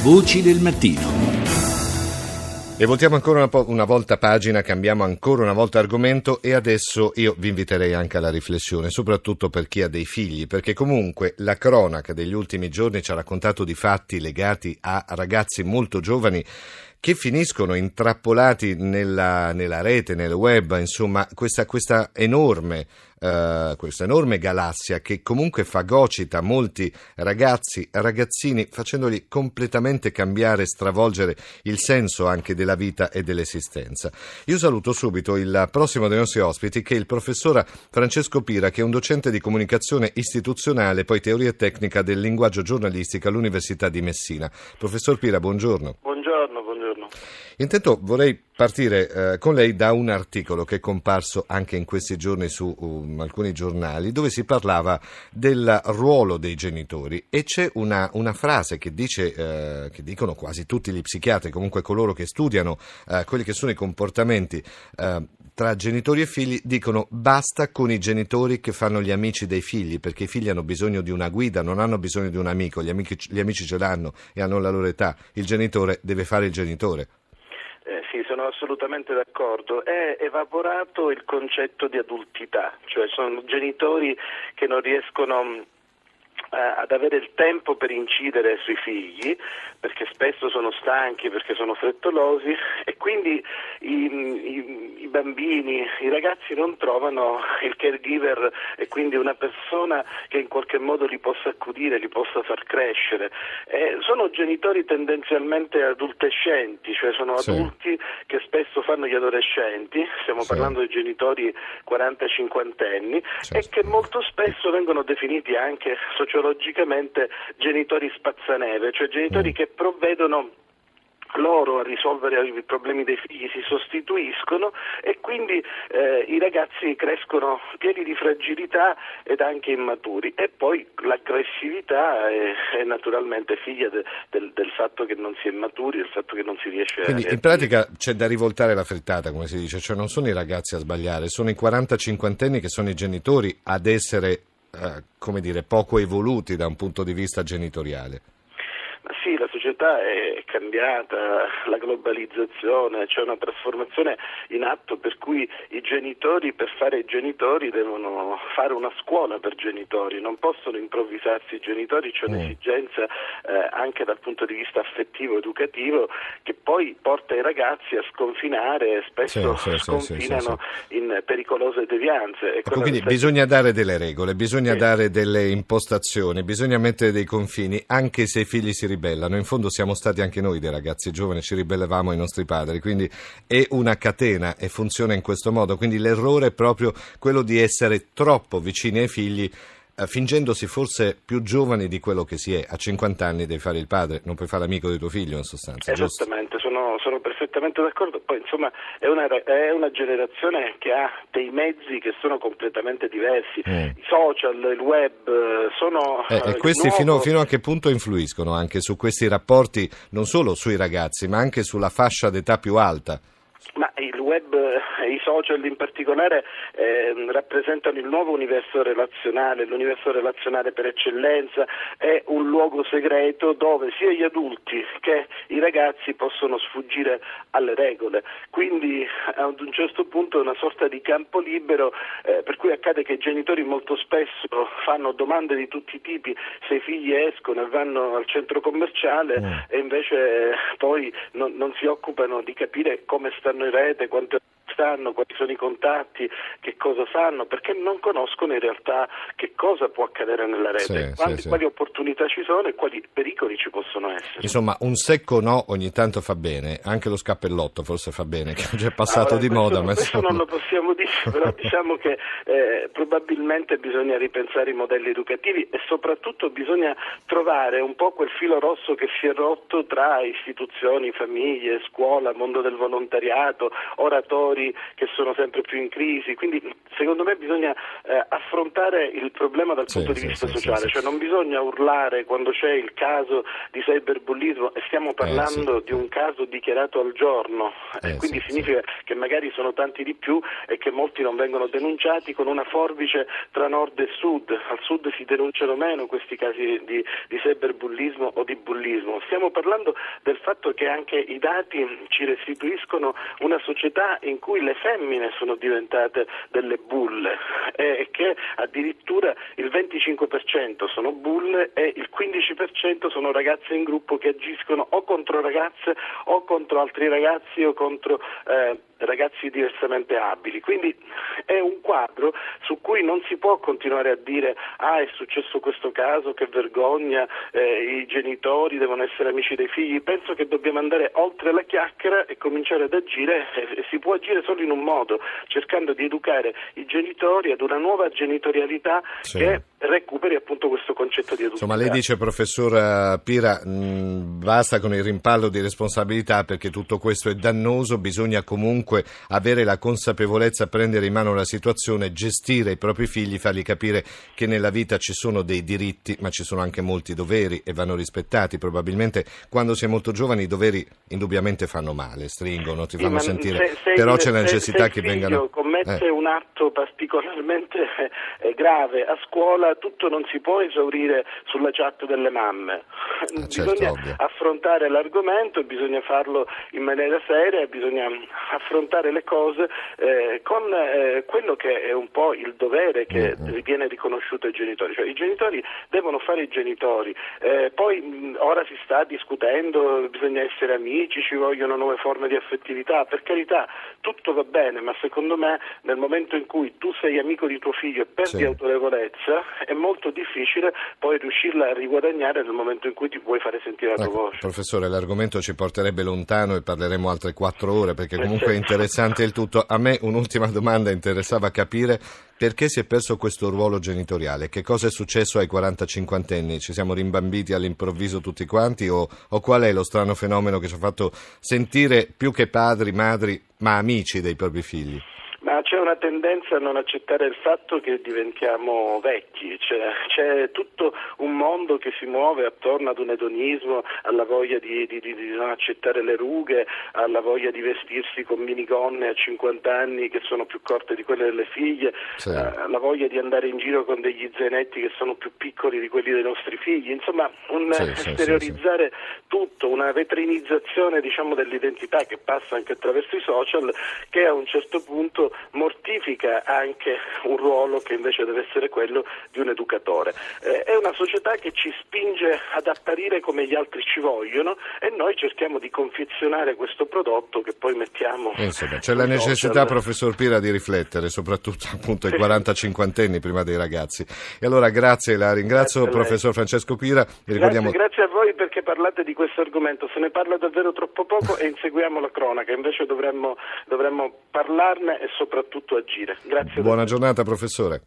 Voci del mattino. E voltiamo ancora una, una, volta pagina, cambiamo ancora una volta argomento e adesso io vi inviterei anche alla riflessione, soprattutto per chi ha dei figli, perché comunque la cronaca degli ultimi giorni ci ha raccontato di fatti legati a ragazzi molto giovani che finiscono intrappolati nella, nella rete, nel web, insomma, questa, questa enorme Uh, questa enorme galassia che comunque fagocita molti ragazzi, ragazzini, facendoli completamente cambiare, stravolgere il senso anche della vita e dell'esistenza. Io saluto subito il prossimo dei nostri ospiti, che è il professor Francesco Pira, che è un docente di comunicazione istituzionale, poi teoria e tecnica del linguaggio giornalistico all'Università di Messina. Professor Pira, buongiorno. Buongiorno, buongiorno. Intanto vorrei partire eh, con lei da un articolo che è comparso anche in questi giorni su um, alcuni giornali dove si parlava del ruolo dei genitori. E c'è una, una frase che, dice, eh, che dicono quasi tutti gli psichiatri, comunque coloro che studiano eh, quelli che sono i comportamenti eh, tra genitori e figli, dicono basta con i genitori che fanno gli amici dei figli perché i figli hanno bisogno di una guida, non hanno bisogno di un amico, gli amici, gli amici ce l'hanno e hanno la loro età, il genitore deve fare il genitore sono assolutamente d'accordo. È evaporato il concetto di adultità, cioè sono genitori che non riescono ad avere il tempo per incidere sui figli, perché spesso sono stanchi, perché sono frettolosi e quindi i, i, i, bambini, i ragazzi non trovano il caregiver e quindi una persona che in qualche modo li possa accudire, li possa far crescere. Eh, sono genitori tendenzialmente adultescenti, cioè sono sì. adulti che spesso fanno gli adolescenti, stiamo sì. parlando di genitori 40-50 anni, sì. e che molto spesso vengono definiti anche sociologicamente sociologicamente genitori spazzaneve, cioè genitori mm. che provvedono loro a risolvere i problemi dei figli si sostituiscono e quindi eh, i ragazzi crescono pieni di fragilità ed anche immaturi e poi l'aggressività è, è naturalmente figlia de, del, del, fatto che non si è maturi, del fatto che non si riesce quindi, a... Quindi in pratica c'è da rivoltare la frittata come si dice, cioè non sono i ragazzi a sbagliare, sono i 40-50 anni che sono i genitori ad essere eh, come dire, poco evoluti da un punto di vista genitoriale. Sì, società è cambiata, la globalizzazione, c'è una trasformazione in atto per cui i genitori per fare i genitori devono fare una scuola per genitori, non possono improvvisarsi i genitori, c'è mm. un'esigenza eh, anche dal punto di vista affettivo educativo che poi porta i ragazzi a sconfinare, spesso sì, sì, sconfinano sì, in pericolose devianze. Ecco, quindi bisogna dare delle regole, bisogna dare delle impostazioni, bisogna mettere dei confini, anche se i figli si ribellano. In fondo siamo stati anche noi dei ragazzi giovani, ci ribellevamo ai nostri padri, quindi è una catena e funziona in questo modo. Quindi l'errore è proprio quello di essere troppo vicini ai figli eh, fingendosi forse più giovani di quello che si è. A 50 anni devi fare il padre, non puoi fare amico di tuo figlio in sostanza. Esattamente, sono, sono, perfettamente d'accordo. Poi insomma è una, è una, generazione che ha dei mezzi che sono completamente diversi. Mm. I social, il web, eh, sono... Eh, e questi nuovo... fino, fino a che punto influiscono anche su questi rapporti, non solo sui ragazzi, ma anche sulla fascia d'età più alta? Web e i social in particolare eh, rappresentano il nuovo universo relazionale, l'universo relazionale per eccellenza, è un luogo segreto dove sia gli adulti che i ragazzi possono sfuggire alle regole. Quindi ad un certo punto è una sorta di campo libero eh, per cui accade che i genitori molto spesso fanno domande di tutti i tipi se i figli escono e vanno al centro commerciale mm. e invece poi non, non si occupano di capire come stanno in rete, konnte stanno, quali sono i contatti, che cosa fanno, perché non conoscono in realtà che cosa può accadere nella rete, sì, quali, sì, quali sì. opportunità ci sono e quali pericoli ci possono essere. Insomma, un secco no ogni tanto fa bene, anche lo scappellotto forse fa bene, che oggi è passato allora, di questo, moda. Ma questo insomma... non lo possiamo dire, però diciamo che eh, probabilmente bisogna ripensare i modelli educativi e soprattutto bisogna trovare un po' quel filo rosso che si è rotto tra istituzioni, famiglie, scuola, mondo del volontariato, oratori che sono sempre più in crisi, quindi secondo me bisogna eh, affrontare il problema dal punto sì, di vista sì, sociale, sì, cioè non bisogna urlare quando c'è il caso di cyberbullismo e stiamo parlando di un caso dichiarato al giorno, Eh, quindi sì, significa che magari sono tanti di più e che molti non vengono denunciati con una forbice tra nord e sud, al sud si denunciano meno questi casi di, di cyberbullismo o di bullismo, stiamo parlando del fatto che anche i dati ci restituiscono una società in cui le femmine sono diventate delle bulle e che addirittura il 25% sono bulle e il 15% sono ragazze in gruppo che agiscono o contro ragazze o contro altri ragazzi o contro eh, ragazzi diversamente abili. Quindi è un quadro su cui non si può continuare a dire ah è successo questo caso, che vergogna, eh, i genitori devono essere amici dei figli. Penso che dobbiamo andare oltre la chiacchiera e cominciare ad agire e si può agire solo in un modo, cercando di educare i genitori ad una nuova genitorialità Sì. che recuperi appunto questo concetto di adultità. Insomma, lei dice, professor Pira, mh, basta con il rimpallo di responsabilità perché tutto questo è dannoso, bisogna comunque avere la consapevolezza, prendere in mano la situazione, gestire i propri figli, fargli capire che nella vita ci sono dei diritti, ma ci sono anche molti doveri e vanno rispettati. Probabilmente quando si è molto giovani i doveri indubbiamente fanno male, stringono, ti Sì, fanno ma sentire, se- se però c'è la necessità se che vengano... commette Eh. un atto particolarmente eh, grave a scuola, tutto non si può esaurire sulla chat delle mamme. Ah, certo, bisogna ovvio. affrontare l'argomento, bisogna farlo in maniera seria, bisogna affrontare le cose eh, con eh, quello che è un po' il dovere che Mm-hmm. viene riconosciuto ai genitori. Cioè, I genitori devono fare i genitori, Eh, poi mh, ora si sta discutendo, bisogna essere amici, ci vogliono nuove forme di affettività, per carità tutto va bene, ma secondo me nel momento in cui tu sei amico di tuo figlio e perdi Sì. autorevolezza è molto difficile poi riuscirla a riguadagnare nel momento in cui ti vuoi fare sentire la tua Ecco, voce. professore, l'argomento ci porterebbe lontano e parleremo altre quattro ore perché Eh, comunque è certo. Interessante il tutto. A me un'ultima domanda interessava capire perché si è perso questo ruolo genitoriale, che cosa è successo ai 45 anni? Ci siamo rimbambiti all'improvviso tutti quanti o, o qual è lo strano fenomeno che ci ha fatto sentire più che padri, madri, ma amici dei propri figli? Ma c'è una tendenza a non accettare il fatto che diventiamo vecchi, cioè, c'è tutto un mondo che si muove attorno ad un edonismo, alla voglia di, di- di- di non accettare le rughe, alla voglia di vestirsi con minigonne a 50 anni che sono più corte di quelle delle figlie, Sì. eh, alla voglia di andare in giro con degli zainetti che sono più piccoli di quelli dei nostri figli, insomma un Sì, sì, esteriorizzare tutto, una vetrinizzazione diciamo, dell'identità che passa anche attraverso i social che a un certo punto mortifica anche un ruolo che invece deve essere quello di un educatore. Eh, è una società che ci spinge ad apparire come gli altri ci vogliono e noi cerchiamo di confezionare questo prodotto che poi mettiamo. Insomma, c'è la necessità, professor Pira, di riflettere, soprattutto appunto ai 45 anni prima dei ragazzi. E allora grazie, la ringrazio, Grazie professor Francesco Pira. Ricordiamo... Grazie, grazie a voi perché parlate di questo argomento, se ne parla davvero troppo poco e inseguiamo la cronaca, invece dovremmo, dovremmo parlarne e soprattutto agire. Grazie. Buona giornata, professore.